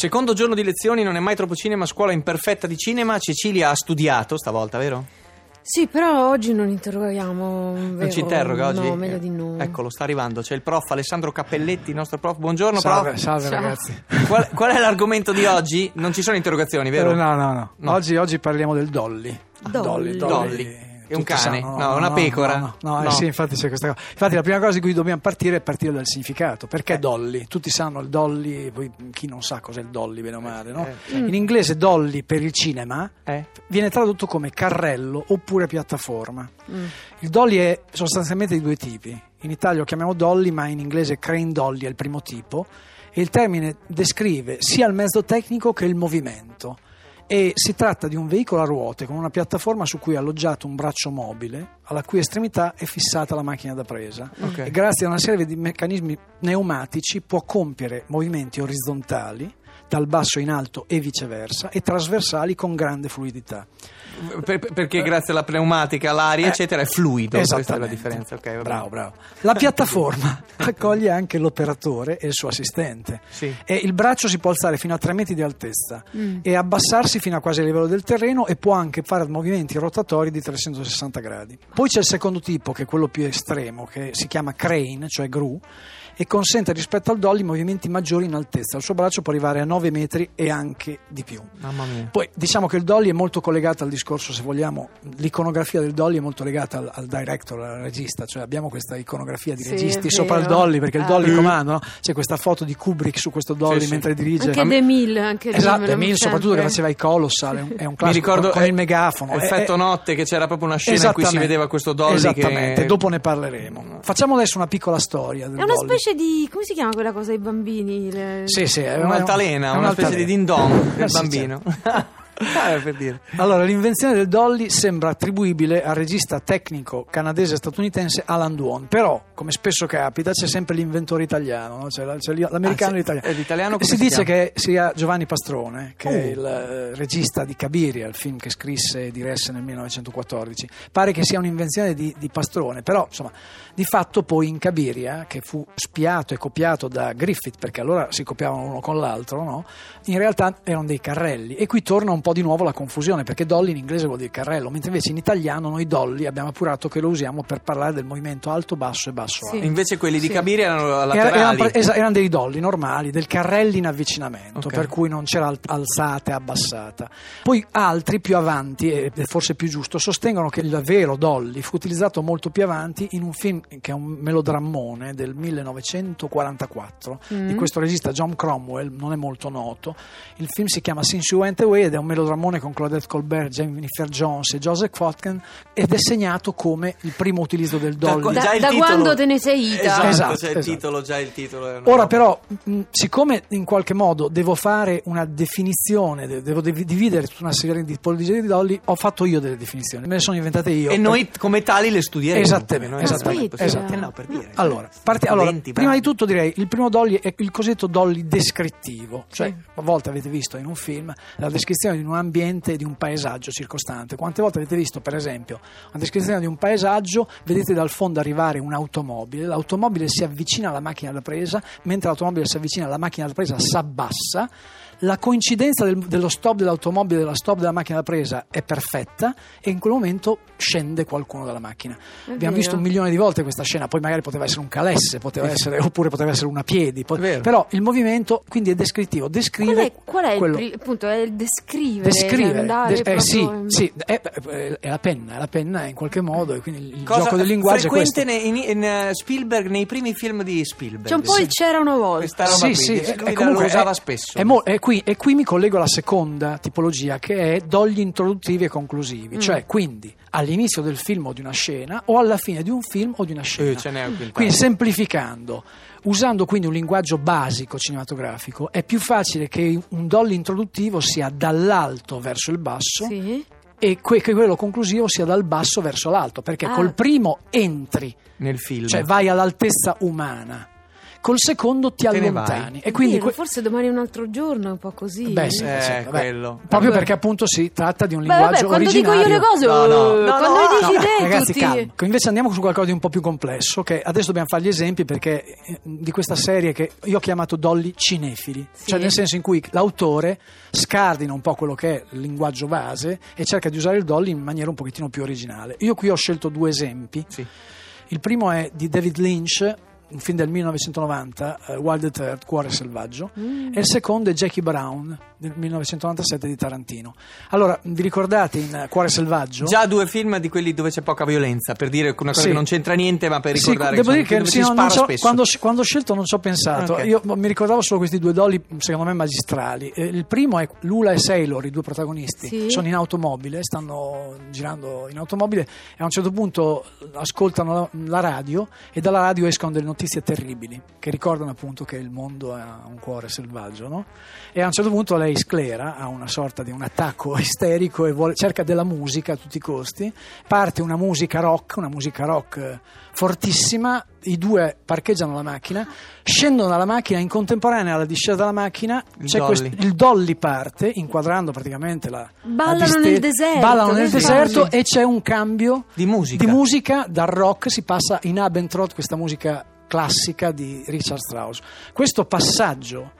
Secondo giorno di lezioni, non è mai troppo cinema, scuola imperfetta di cinema. Cecilia ha studiato stavolta, vero? Sì, però oggi non interroghiamo. Non vero? ci interroga oggi? No, meglio di no. Eccolo, sta arrivando. C'è il prof Alessandro Cappelletti, il nostro prof. Buongiorno, Salve, prof. salve Ciao. ragazzi. Qual, qual è l'argomento di oggi? Non ci sono interrogazioni, vero? Eh, No, no, no, No. Oggi, oggi parliamo del Dolly. Dolly. Dolly. È un cane? sanno, No, è una pecora? No, no, no, eh No. sì, infatti c'è questa cosa. Infatti la prima cosa di cui dobbiamo partire è partire dal significato. Perché Dolly? Tutti sanno il Dolly, poi chi non sa cos'è il Dolly, bene o male, no? Eh, In inglese Dolly per il cinema Eh? viene tradotto come carrello oppure piattaforma. Mm. Il dolly è sostanzialmente di due tipi. In Italia lo chiamiamo dolly, ma in inglese crane dolly è il primo tipo. E il termine descrive sia il mezzo tecnico che il movimento. E si tratta di un veicolo a ruote con una piattaforma su cui è alloggiato un braccio mobile, alla cui estremità è fissata la macchina da presa. Ok. E grazie a una serie di meccanismi pneumatici può compiere movimenti orizzontali, dal basso in alto e viceversa, e trasversali con grande fluidità. Per- per- perché grazie alla pneumatica, l'aria, Eh, eccetera, è fluido. Questa è la differenza. Ok, va bene. bravo, bravo. La piattaforma accoglie anche l'operatore e il suo assistente. Sì. E il braccio si può alzare fino a 3 metri di altezza Mm. e abbassarsi fino a quasi a livello del terreno e può anche fare movimenti rotatori di 360 gradi. Poi c'è il secondo tipo, che è quello più estremo, che si chiama crane, cioè gru, e consente rispetto al dolly movimenti maggiori in altezza. Il suo braccio può arrivare a 9 metri e anche di più. Mamma mia. Poi diciamo che il dolly è molto collegato al discorso, se vogliamo, l'iconografia del dolly è molto legata al, al director, al regista, cioè abbiamo questa iconografia di Sì, registi sopra il dolly perché il Ah. dolly Mm. comanda, no? c'è questa foto di Kubrick su questo dolly Sì, sì. mentre dirige. Anche De Mille, anche Esatto, lo Emile soprattutto che faceva i colossal, è un, è un Mi classico ricordo con, con eh, il megafono. È- Effetto è- notte che c'era proprio una scena in cui si vedeva questo dolly Esattamente, che dopo ne parleremo. Facciamo adesso una piccola storia del È una dolly. specie di. come si chiama quella cosa dei bambini? Le- Sì, sì, è un'altalena, è una specie di din un'altalena. dong del sì, bambino. Ah, per dire. Allora, l'invenzione del dolly sembra attribuibile al regista tecnico canadese-statunitense Alan Duon, però, come spesso capita, c'è sempre l'inventore italiano, no? C'è la- c'è lì- l'americano Ah, e l'italiano. Si, si dice che sia Giovanni Pastrone, che è Oh. il eh, regista di Cabiria, il film che scrisse e diresse nel 1914. Pare che sia un'invenzione di, di Pastrone, però, insomma, di fatto poi in Cabiria, che fu spiato e copiato da Griffith, perché allora si copiavano uno con l'altro, no? in realtà erano dei carrelli. E qui torna un po' di nuovo la confusione, perché dolly in inglese vuol dire carrello, mentre invece in italiano noi dolly abbiamo appurato che lo usiamo per parlare del movimento alto, basso e basso Sì. alto. Invece quelli di Sì. Cabiri erano Era- laterali. erano, pre- esa- erano dei dolly normali, del carrelli in avvicinamento, Ok. per cui non c'era al- alzata e abbassata. Poi altri più avanti, è forse più giusto, sostengono che il vero dolly fu utilizzato molto più avanti in un film che è un melodrammone del 1944 Mm. di questo regista John Cromwell, non è molto noto. Il film si chiama Since You Went Away ed è un melodrammone con Claudette Colbert, Jennifer Jones e Joseph Fotken ed è segnato come il primo utilizzo del dolly. Da- da titolo- quando te ne sei ita. Esatto, Esatto, c'è il esatto. titolo, già il titolo. è Ora roba. però, mh, siccome in qualche modo devo fare una definizione, de- devo div- dividere tutta una serie di tipologie di dolly, ho fatto io delle definizioni, me le sono inventate io. E noi come tali le studieremo. Esattamente, Noi- esattamente, esatto. eh, no, per dire. Allora, parti- allora, prima di tutto direi il primo dolly è il cosiddetto dolly descrittivo, cioè Sì. a volte avete visto in un film la descrizione di un ambiente, di un paesaggio circostante. Quante volte avete visto, per esempio, una descrizione di un paesaggio, vedete dal fondo arrivare un'automobile, l'automobile si avvicina alla macchina da presa, mentre l'automobile si avvicina alla macchina da presa si abbassa. La coincidenza del- dello stop dell'automobile e della stop della macchina da presa è perfetta e in quel momento scende qualcuno dalla macchina. È Abbiamo vero. visto un milione di volte questa scena, poi magari poteva essere un calesse, poteva essere, oppure poteva essere una piedi, po- È vero. però il movimento quindi è descrittivo, descrive Qual è, qual è il quello- appunto, è il descrivere, descrivere, des- eh, sì, proprio- sì, è, è- è la penna, è la penna in qualche modo e quindi il Cosa gioco del linguaggio è frequente questo. in, in, eh, Spielberg nei primi film di Spielberg. C'è un po' il c'era una volta. Questa roba Sì, qui, sì, è- lui è la- comunque lo usava è- spesso. è mo- è- qui, e qui mi collego alla seconda tipologia che è dogli introduttivi e conclusivi, Mm. cioè quindi all'inizio del film o di una scena o alla fine di un film o di una scena. Eh, un quintale. Quindi semplificando, usando quindi un linguaggio basico cinematografico, è più facile che un dolly introduttivo sia dall'alto verso il basso Sì. e que- che quello conclusivo sia dal basso verso l'alto, perché Ah. col primo entri, Nel film. cioè vai all'altezza umana, col secondo ti allontani. E quindi Vero, que- forse domani è un altro giorno, è un po' così. Beh, sì, Eh, sì, vabbè. quello. Proprio perché appunto si tratta di un Beh, vabbè, linguaggio quando dico originario. io le cose, No, no. eh, No, quando no, le no, dici te, Ragazzi, tutti... calma. Invece andiamo su qualcosa di un po' più complesso, che adesso dobbiamo fare gli esempi perché eh, di questa serie che io ho chiamato Dolly cinefili, Sì. cioè nel senso in cui l'autore scardina un po' quello che è il linguaggio base e cerca di usare il Dolly in maniera un pochettino più originale. Io qui ho scelto due esempi. Sì. Il primo è di David Lynch, un film del 1990, eh, Wild at Heart, Cuore selvaggio, Mm. e il secondo è Jackie Brown del 1997 di Tarantino. Allora, vi ricordate in Cuore selvaggio? Già due film di quelli dove c'è poca violenza, per dire una cosa Sì. che non c'entra niente, ma per Sì, ricordare devo che dire sono che sì, no, non si spara so- spesso. quando, quando ho scelto non ci ho pensato. Ok. Io mi ricordavo solo questi due dolly, secondo me magistrali. Eh, Il primo è Lula e Sailor, i due protagonisti. Sì. Sono in automobile, stanno girando in automobile e a un certo punto ascoltano la, la radio e dalla radio escono delle notizie terribili che ricordano appunto che il mondo ha un cuore selvaggio. no? E a un certo punto lei sclera, ha una sorta di un attacco isterico e vuole- cerca della musica a tutti i costi. Parte una musica rock, una musica rock eh, fortissima. I due parcheggiano la macchina, scendono dalla macchina in contemporanea alla discesa della macchina. Il c'è dolly. quest- il dolly parte, inquadrando praticamente la. la Ballano diste- nel deserto, Ballano nel deserto e c'è un cambio Di musica. di musica dal rock si passa in Abendroth, questa musica classica di Richard Strauss. Questo passaggio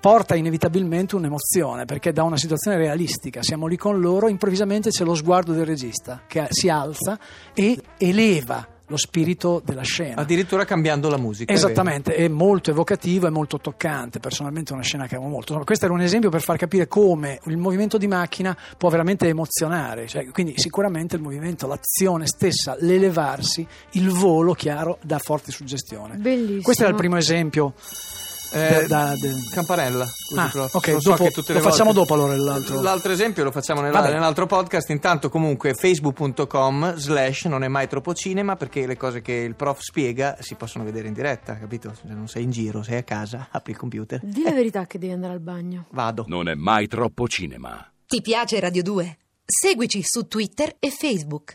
porta inevitabilmente un'emozione perché da una situazione realistica siamo lì con loro, improvvisamente c'è lo sguardo del regista che si alza e eleva lo spirito della scena. Addirittura cambiando la musica. è Esattamente, è molto evocativo e molto toccante. Personalmente è una scena che amo molto. Insomma, questo era un esempio per far capire come il movimento di macchina può veramente emozionare. Cioè, quindi sicuramente il movimento, l'azione stessa, l'elevarsi, il volo, chiaro, dà forte suggestione. Bellissimo. Questo era il primo esempio. Eh, da- da- Campanella, scusi, Ah, prof. ok, Lo so dopo- che tutte le lo facciamo volte- dopo allora l'altro. L'altro esempio lo facciamo nella- nell'altro podcast. Intanto, comunque, facebook.com slash non è mai troppo cinema perché le cose che il prof spiega si possono vedere in diretta, capito? Se non sei in giro, sei a casa, apri il computer. Di la verità che devi andare al bagno. Vado. Non è mai troppo cinema. Ti piace Radio 2? Seguici su Twitter e Facebook.